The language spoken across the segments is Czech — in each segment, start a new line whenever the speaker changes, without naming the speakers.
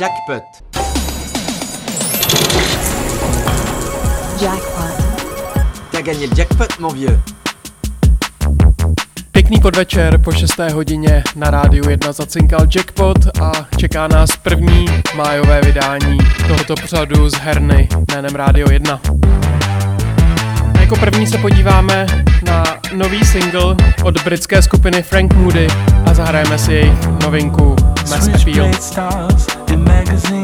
Jackpot.
Jackpot.
T'as gagné le jackpot, mon vieux.
Pěkný podvečer po 6. hodině na rádiu 1 zacinkal Jackpot a čeká nás první májové vydání tohoto pořadu z herny jménem Rádio 1. A jako první se podíváme na nový single od britské skupiny Frank Moody a zahrajeme si jejich novinku Mass Appeal.
magazine.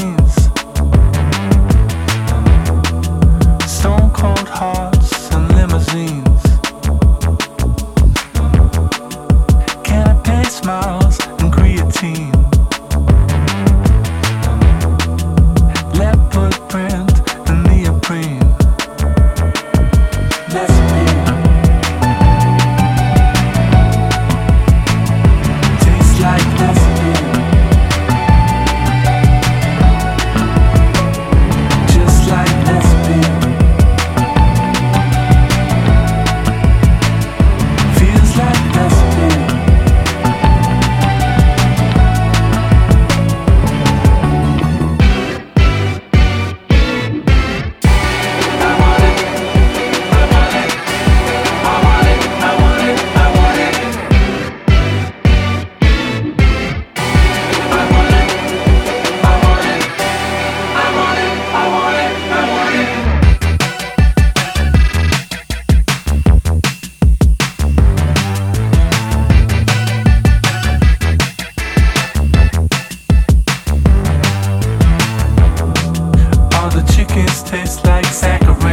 like
saccharine.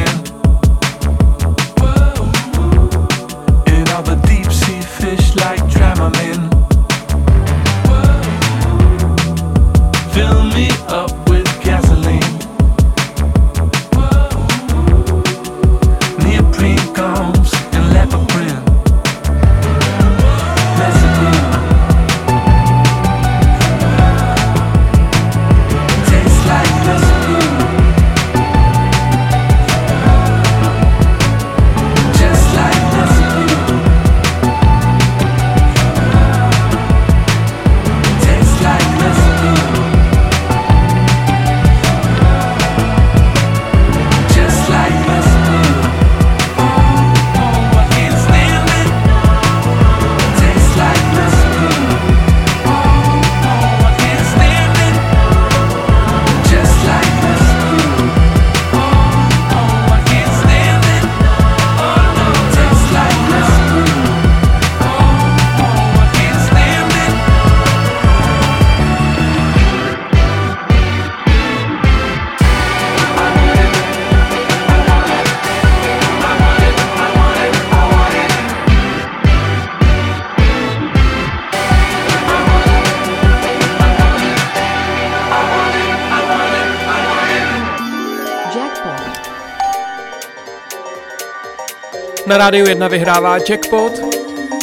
Rádiu 1 vyhrává Jackpot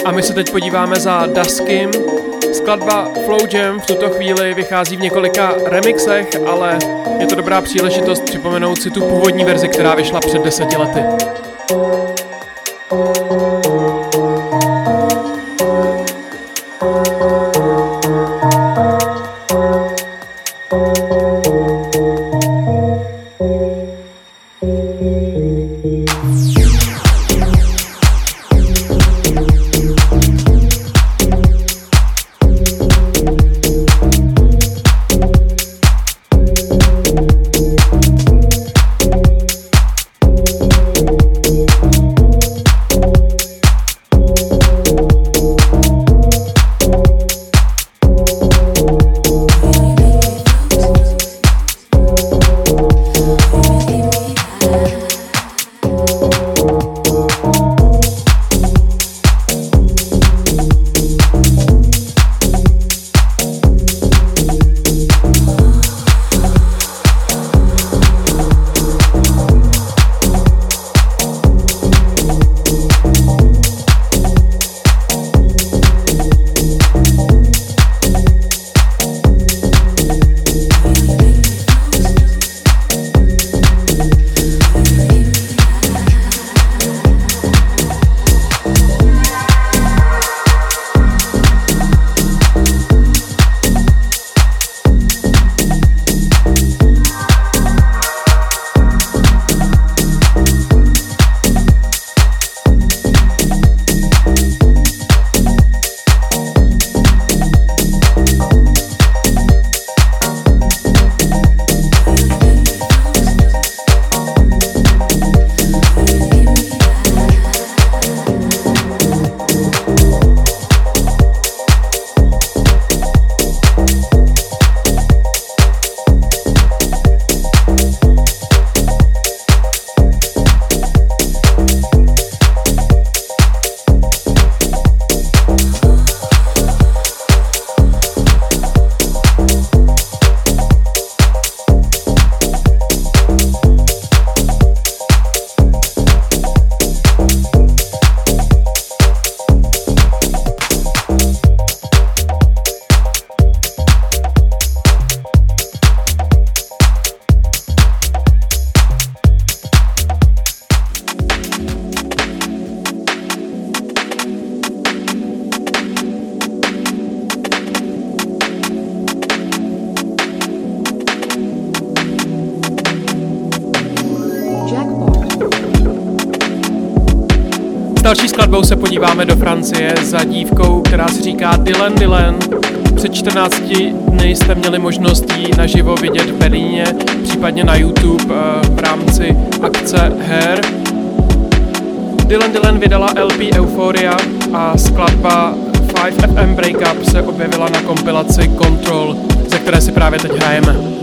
a my se teď podíváme za Duskim. Skladba Flow Jam v tuto chvíli vychází v několika remixech, ale je to dobrá příležitost připomenout si tu původní verzi, která vyšla před deseti lety. Se podíváme do Francie za dívkou, která se říká Dylan Dylan. Před 14 dny jste měli možnost ji naživo vidět v Berlíně, případně na YouTube eh, v rámci akce Hair. Dylan Dylan vydala LP Euphoria a skladba 5FM Breakup se objevila na kompilaci Control, ze které si právě teď hrajeme.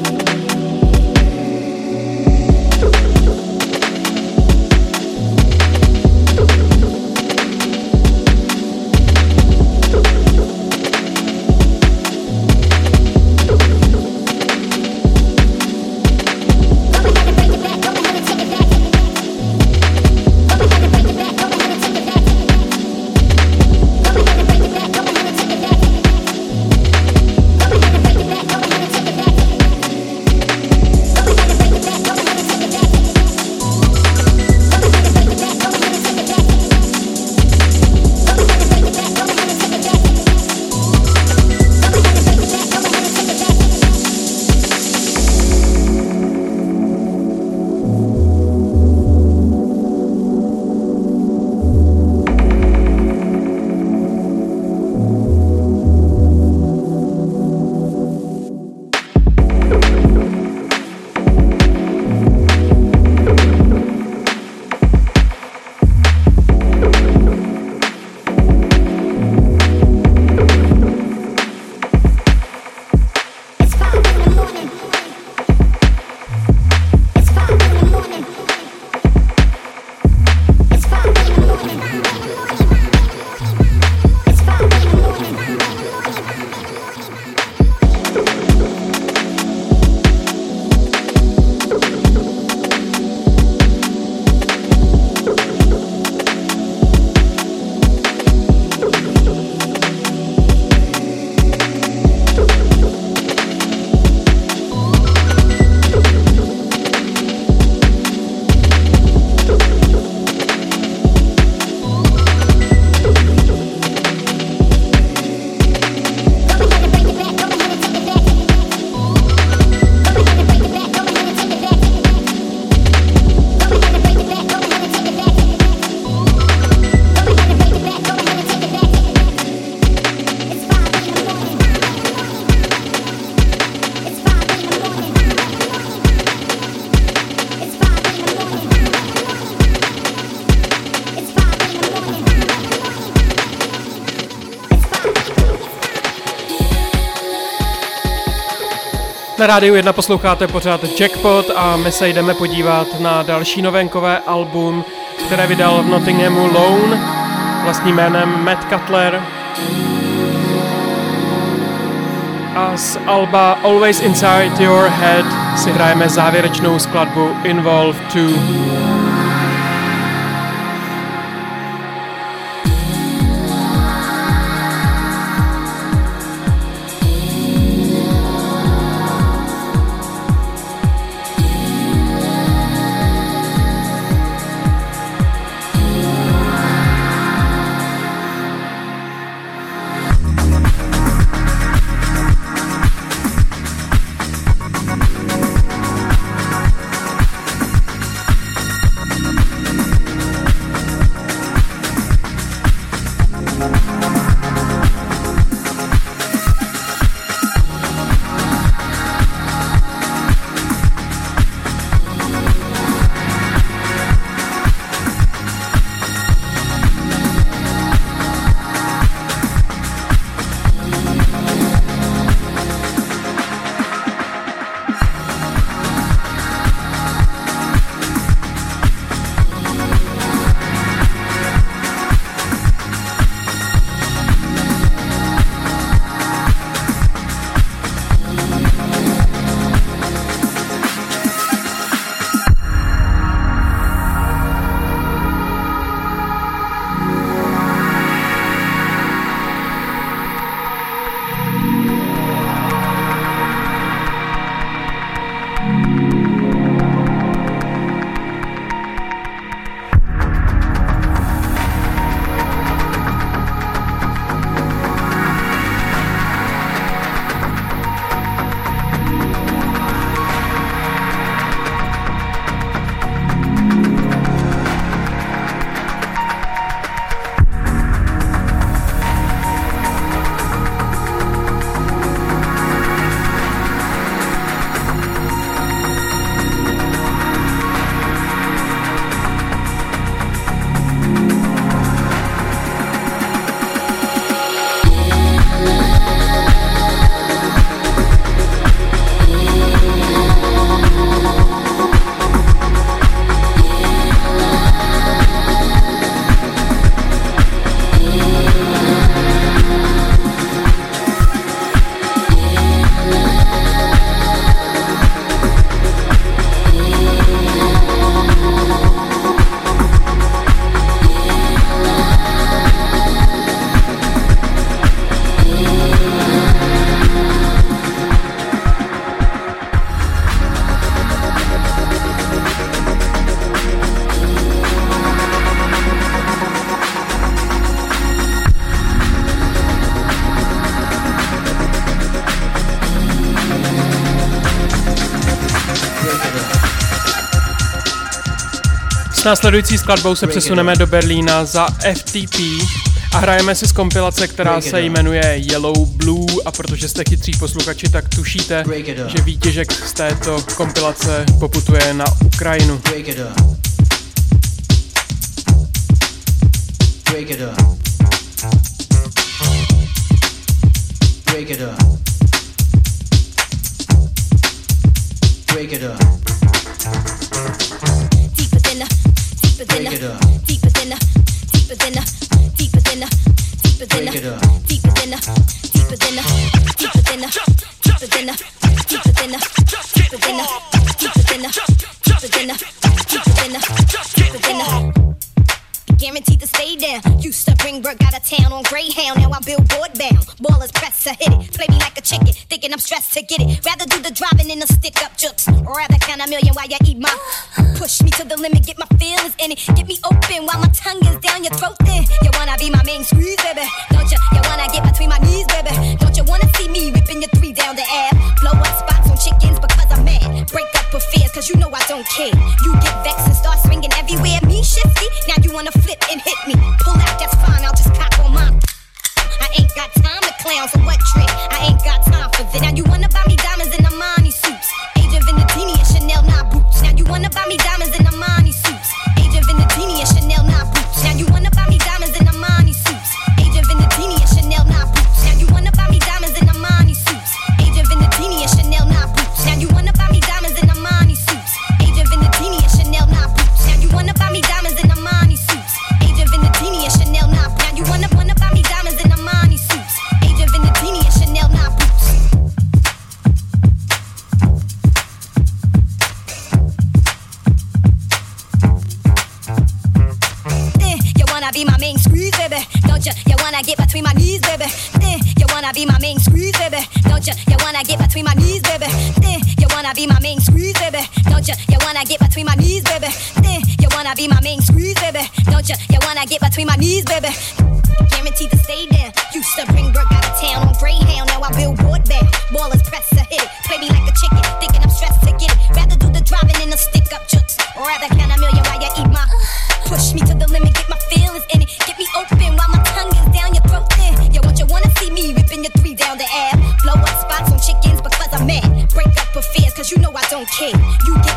Na rádiu 1 posloucháte pořád Jackpot a my se jdeme podívat na další novenkové album, které vydal v Nottinghamu Lone vlastním jménem Matt Cutler. A z alba Always Inside Your Head si hrajeme závěrečnou skladbu Involve 2.
S následující skladbou se přesuneme do Berlína za FTP a hrajeme si z kompilace, která se jmenuje Yellow Blue a protože jste chytří posluchači, tak tušíte, že výtěžek z této kompilace poputuje na Ukrajinu. Break it up. Break it up. Break it up. Break it up. within her, deep within her, deep within her, deep within her, deep within her, deep within her, deep within her, deep within her, deep within her, deep within her, deep within her, deep within her, deep. Guaranteed to stay down. Used to bring work out of town on Greyhound. Now I'm billboard bound. Ballers press to hit it. Play me like a chicken, thinking I'm stressed to get it. Mm. Rather do the driving than the stick up jokes, rather count a million while you eat my. Push me to the limit, get my feelings in it, get me open while my tongue is down your throat. Then you wanna be my main squeeze, baby? Don't you? You wanna get between my knees, baby? Don't you wanna see me whipping your three down the air? Blow up spots on chickens because I'm mad. Break up affairs, cause you know I don't care. You get vexed and start wanna get between my knees, baby? Eh, you wanna be my main squeeze, baby? Don't you? You wanna get between my knees, baby? Eh, you wanna be my main squeeze, baby? Don't you? You wanna get between my knees, baby? Eh, you wanna be my main squeeze, baby? Don't you? You wanna get between my knees, baby? Guaranteed to stay there. Used to bring work out of town on Greyhound, now I billboard bound. Ballers press to hit it, play me like a chicken, thinking I'm stressed to get it. Rather do the driving than the stick up jokes, or rather count a king. You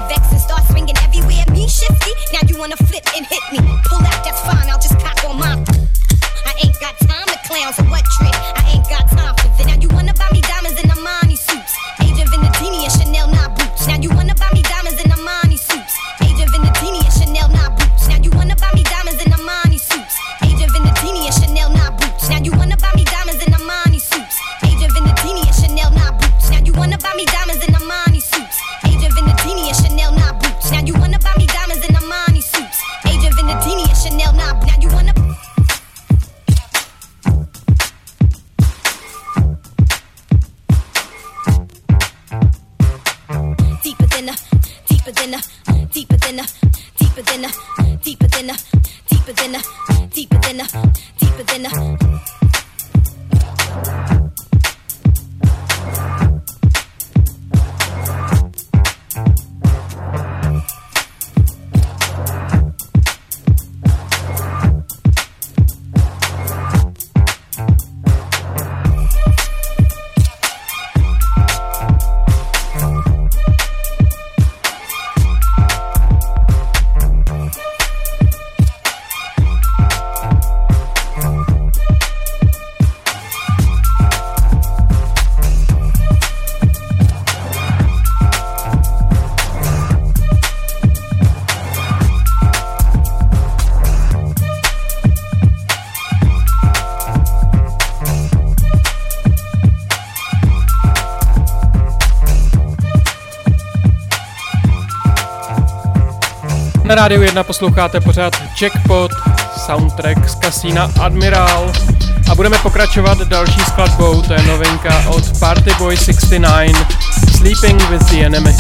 Na rádiu 1 posloucháte pořád Jackpot, soundtrack z kasína Admiral a budeme pokračovat další skladbou, to je novinka od Party Boy 69 Sleeping with the Enemy.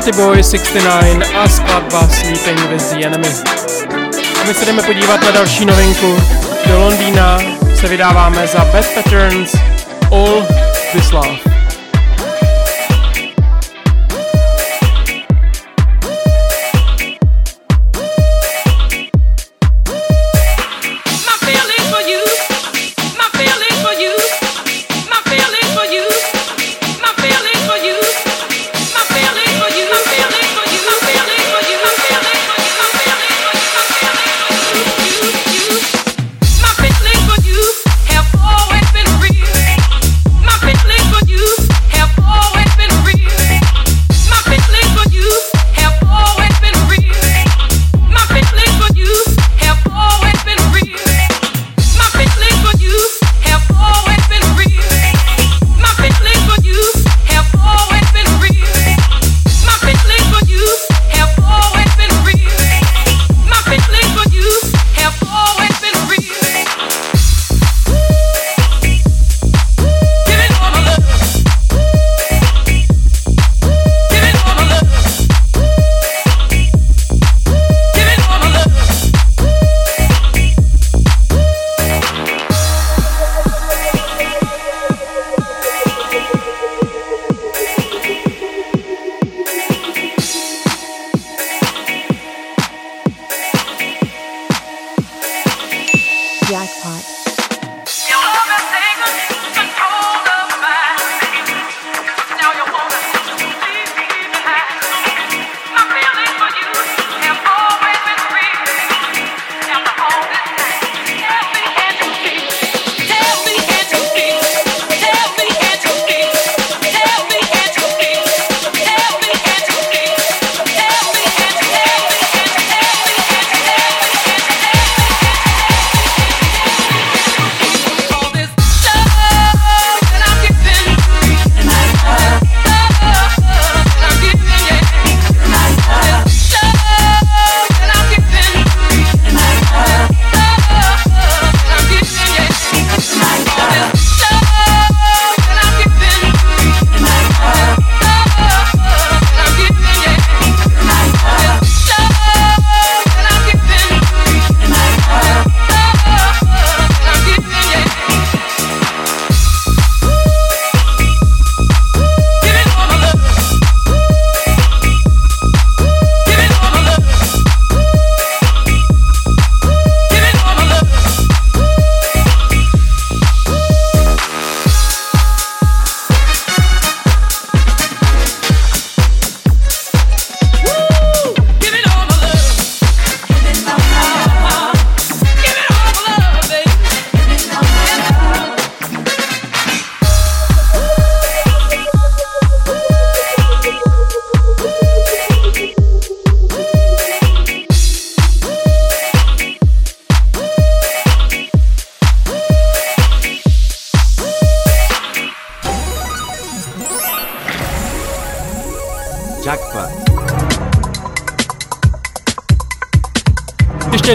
Party Boy 69 a skladba Sleeping with the Enemy. A my se jdeme podívat na další novinku. Do Londýna se vydáváme za Best Patterns All This Love.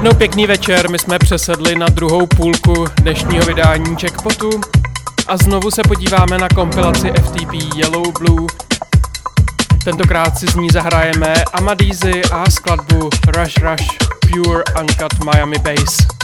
Jednou pěkný večer, my jsme přesedli na druhou půlku dnešního vydání Jackpotu a znovu se podíváme na kompilaci FTP Yellow Blue. Tentokrát si z ní zahrajeme Amadizi a skladbu Rush Rush Pure Uncut Miami Bass.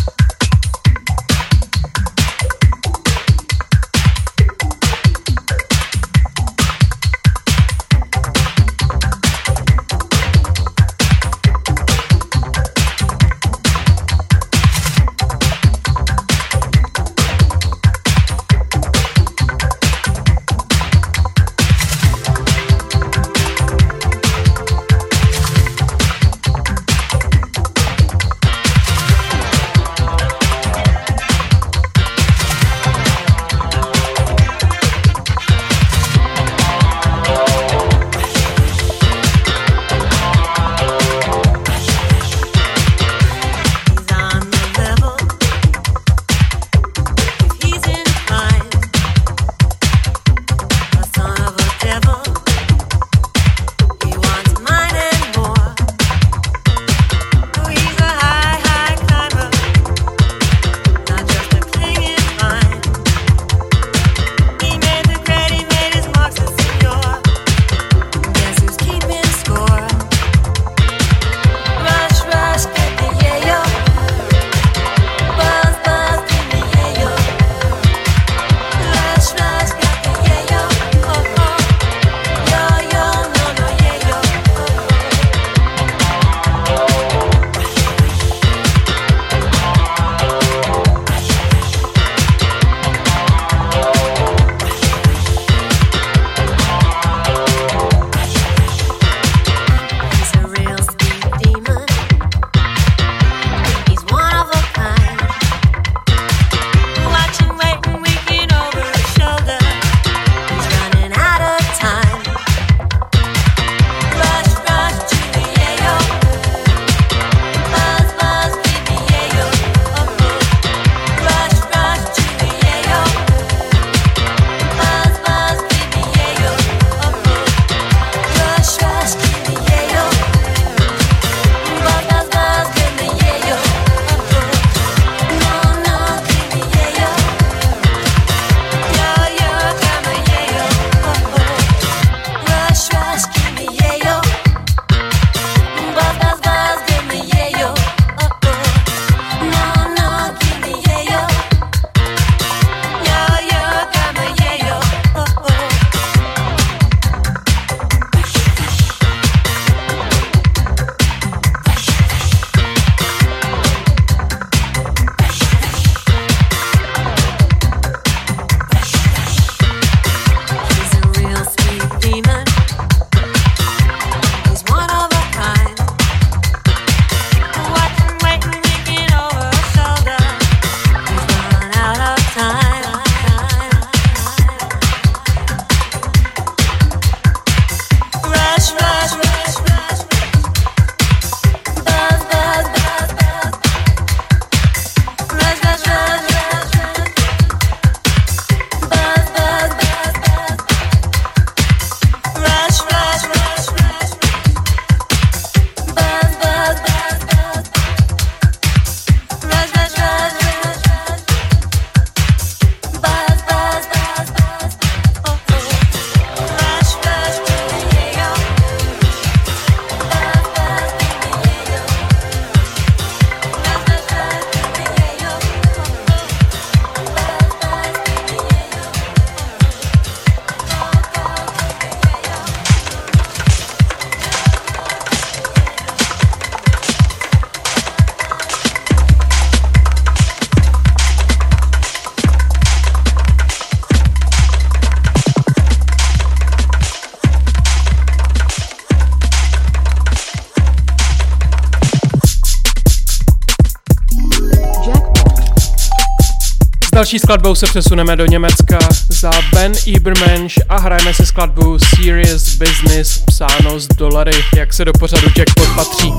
Další skladbou se přesuneme do Německa za Ben Ebermensch a hrajeme si skladbu Serious Business psáno z dolary, jak se do pořadu Jackpot patří.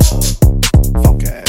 limit.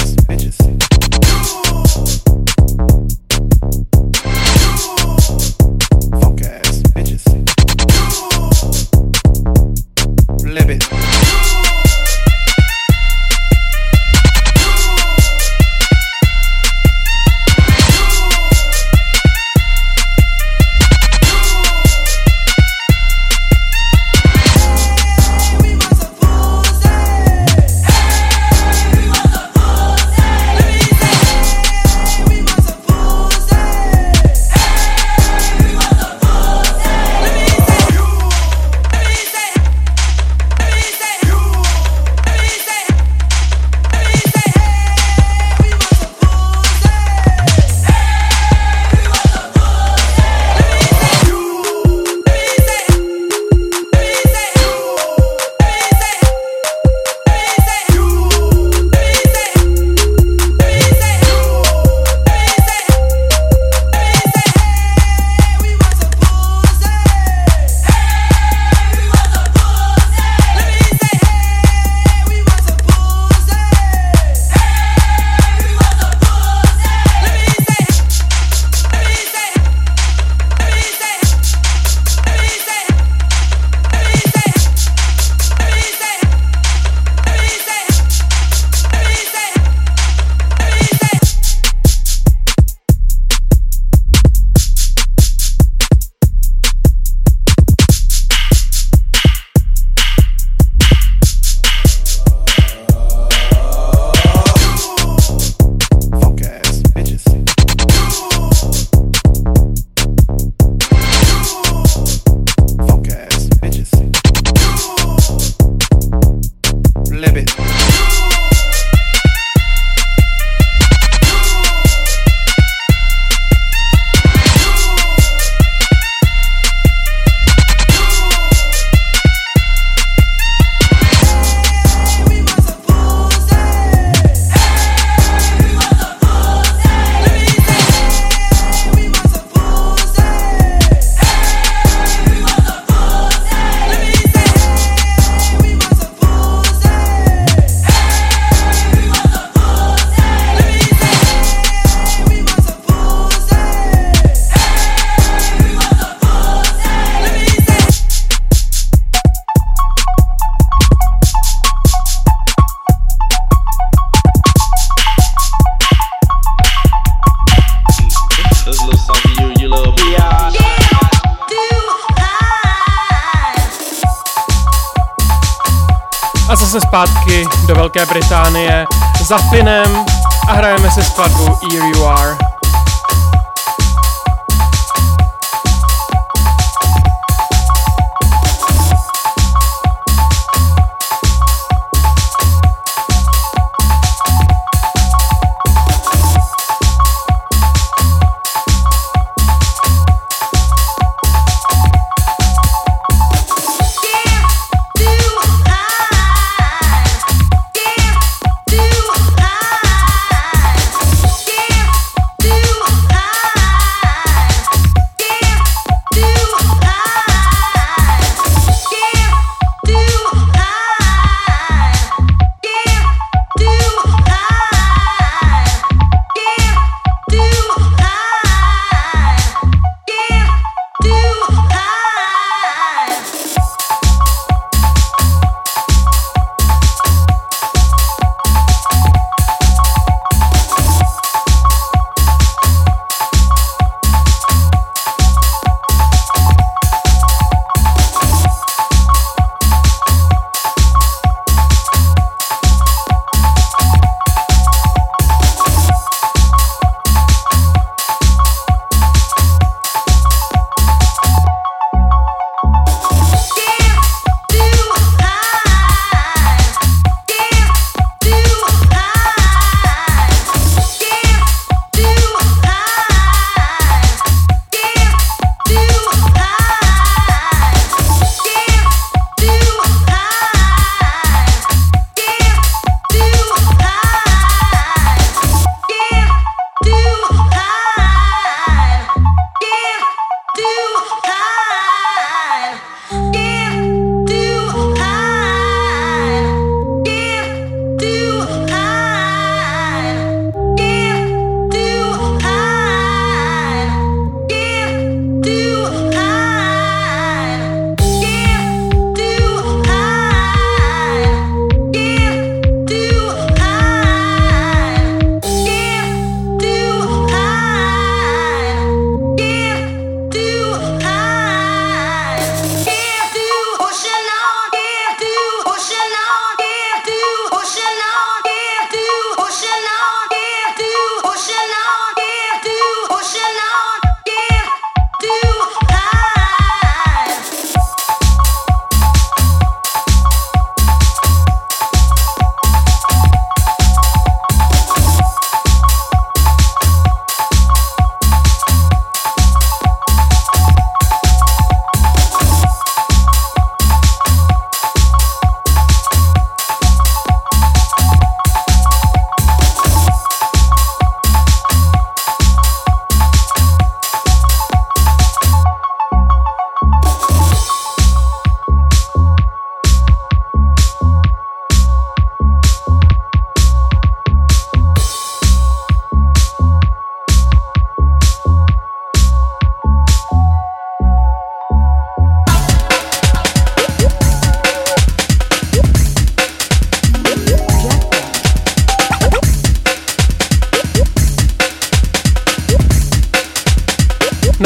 Velké Británie za Finem a hrajeme si skladbu Here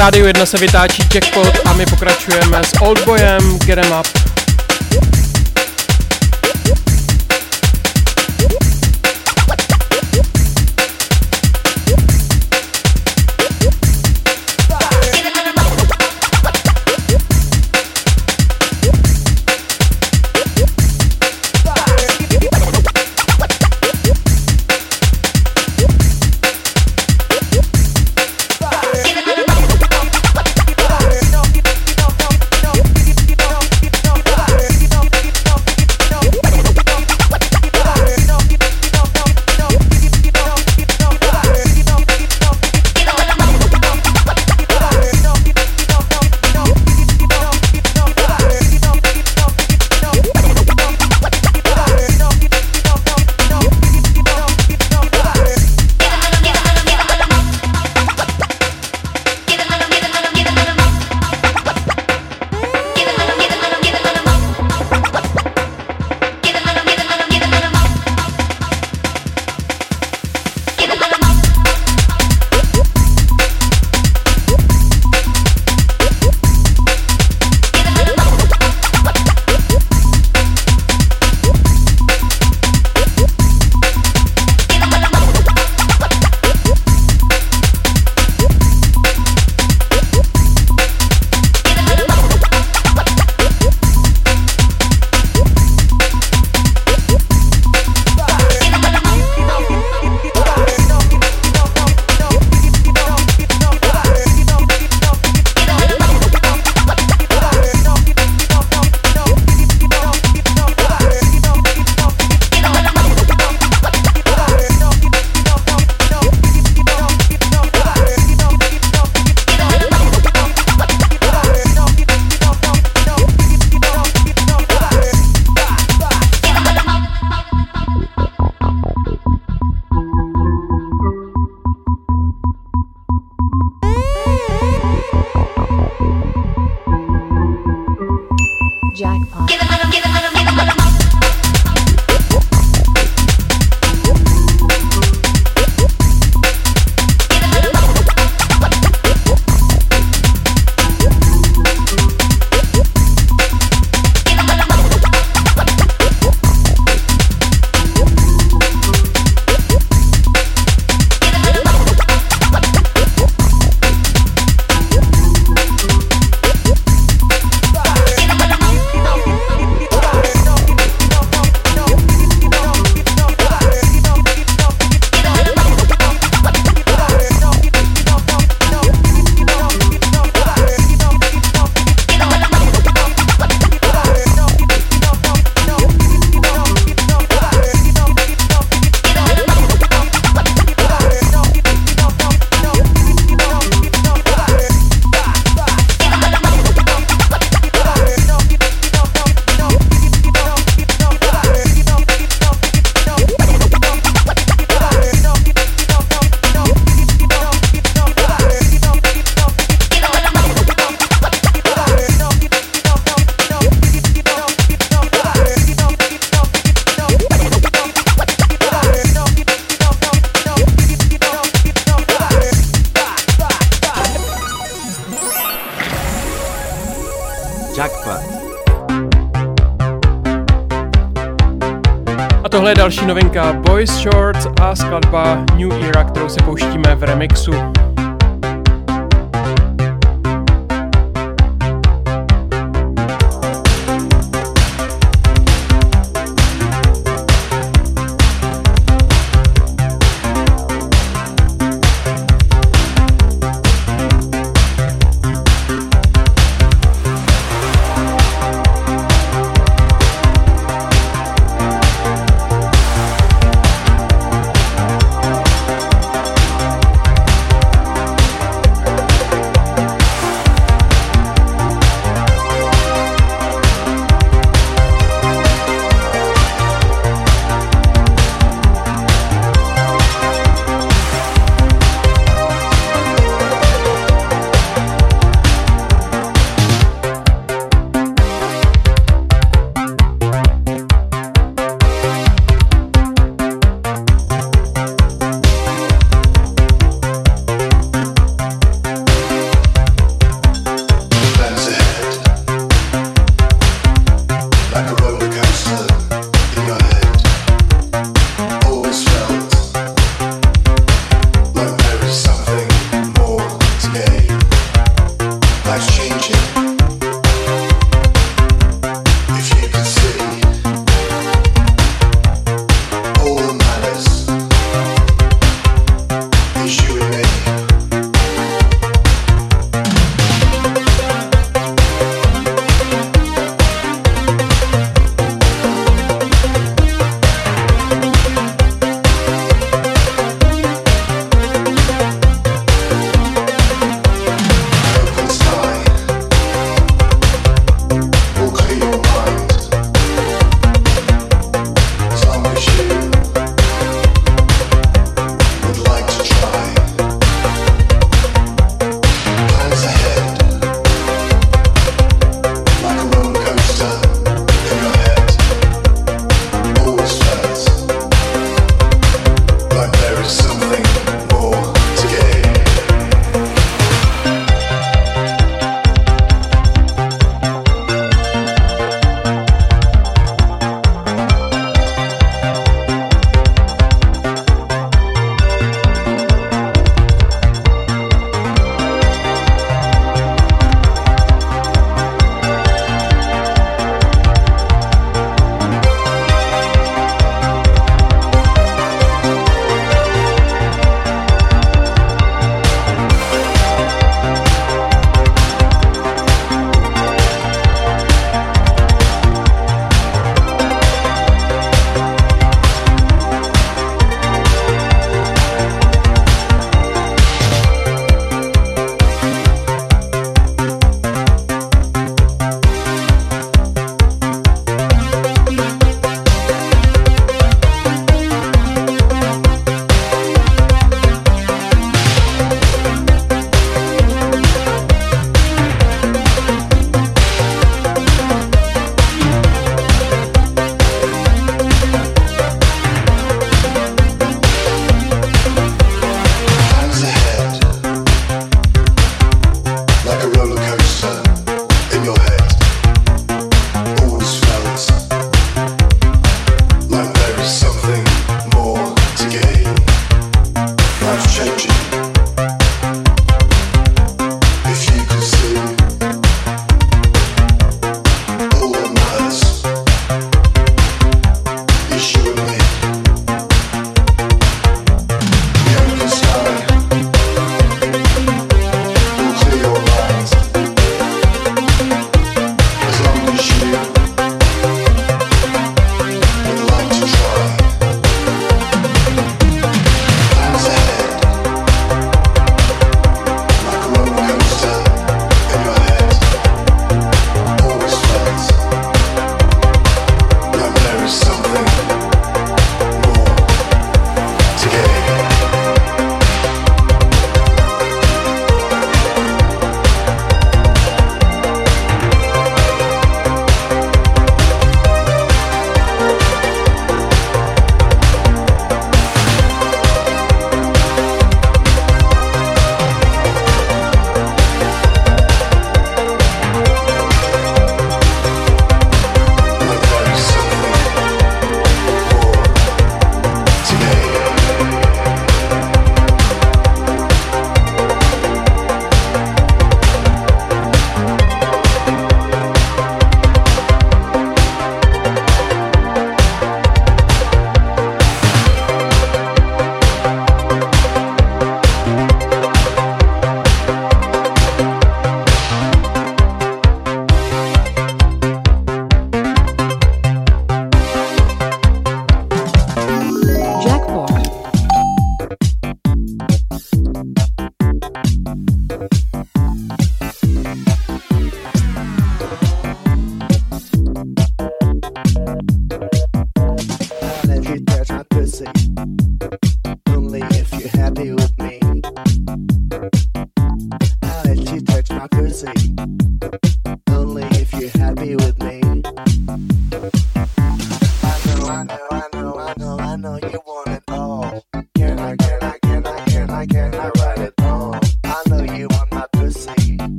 rádiu 1 se vytáčí Jackpot a my pokračujeme s Oldboyem Get 'em Up.
change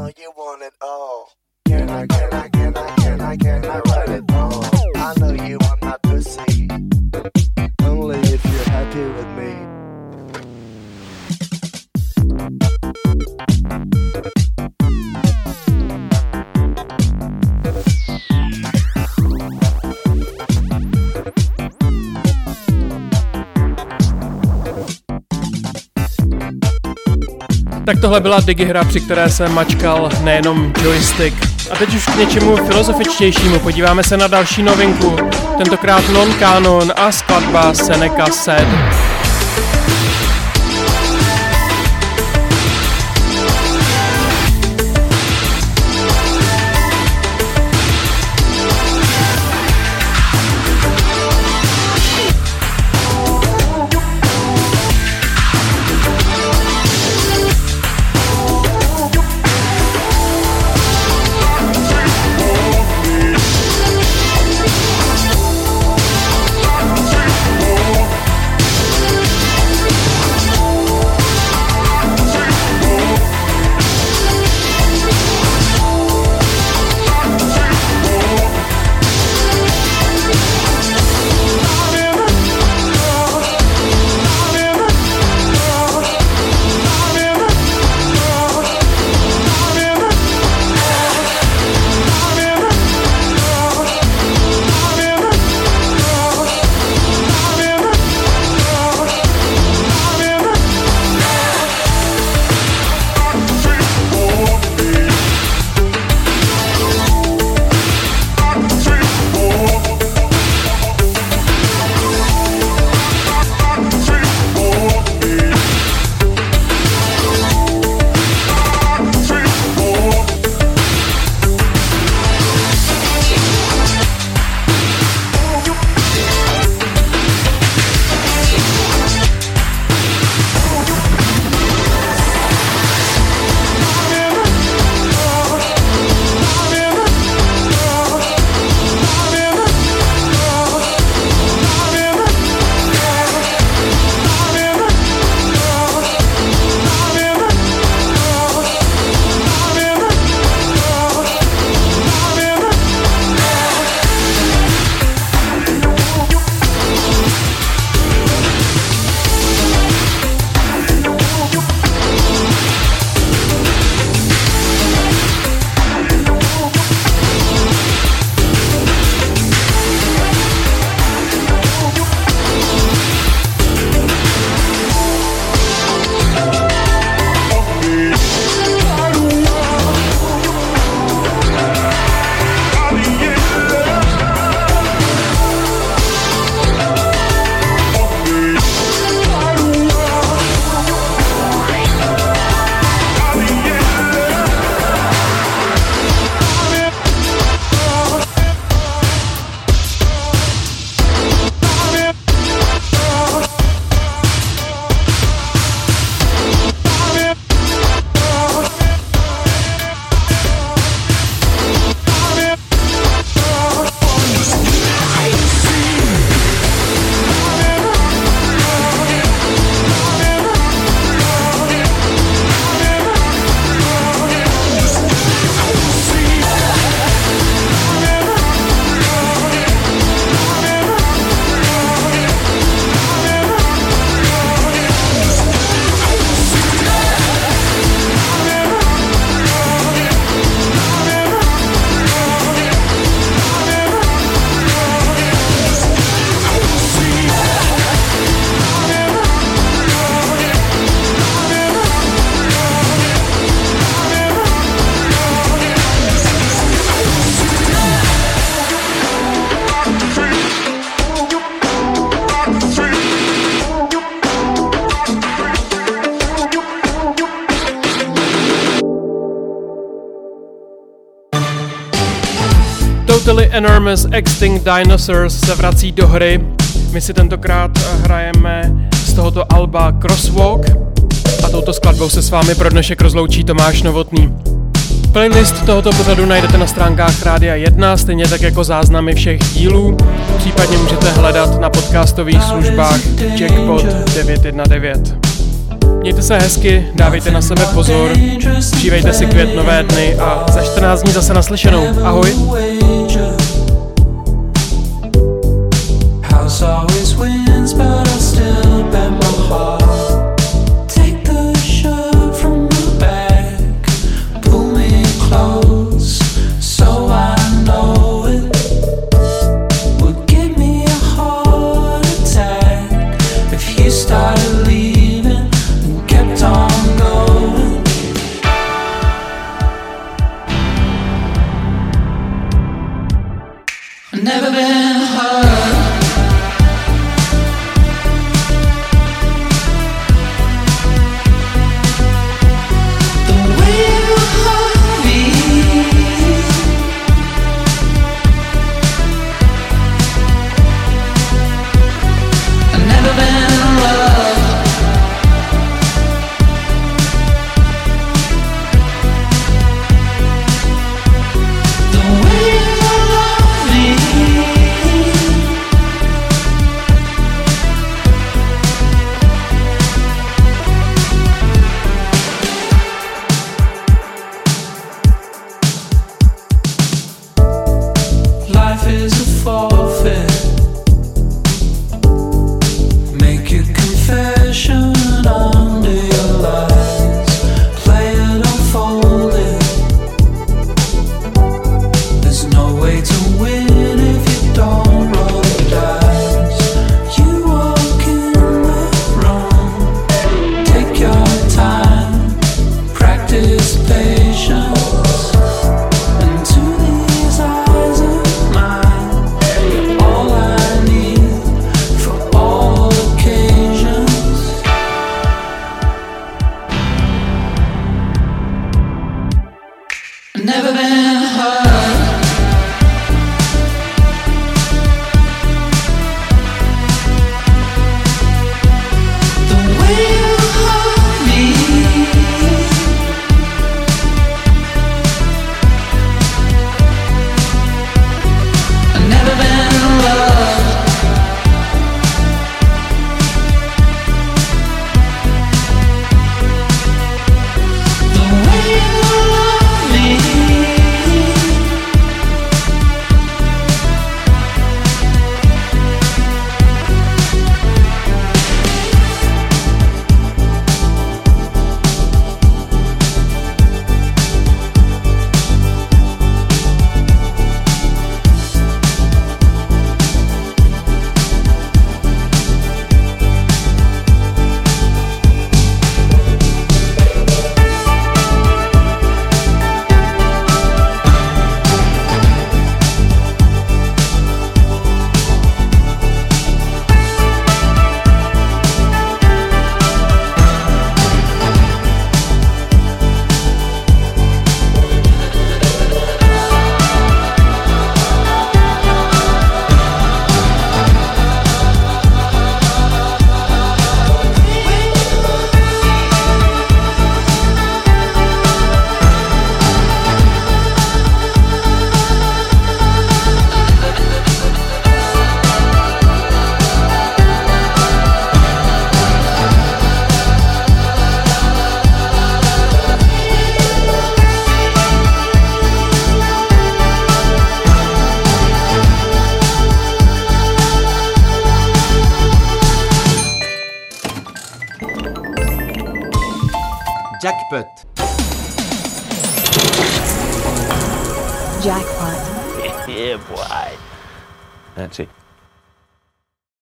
Yeah.
Mm. you
Tak tohle byla digihra, při které se mačkal nejenom joystick. A teď už k něčemu filozofičtějšímu. Podíváme se na další novinku, tentokrát non-canon a skladba Seneca
Sed. Enormous Extinct Dinosaurs se vrací do hry. My si tentokrát eh, hrajeme z tohoto alba Crosswalk a touto skladbou se s vámi pro dnešek rozloučí Tomáš Novotný. Playlist tohoto pořadu najdete na stránkách Rádia 1, stejně tak jako záznamy všech dílů. Případně můžete hledat na podcastových službách Jackpot 919. Mějte se hezky, dávejte na sebe pozor, užívejte si květnové dny a za 14 dní zase naslyšenou. Ahoj!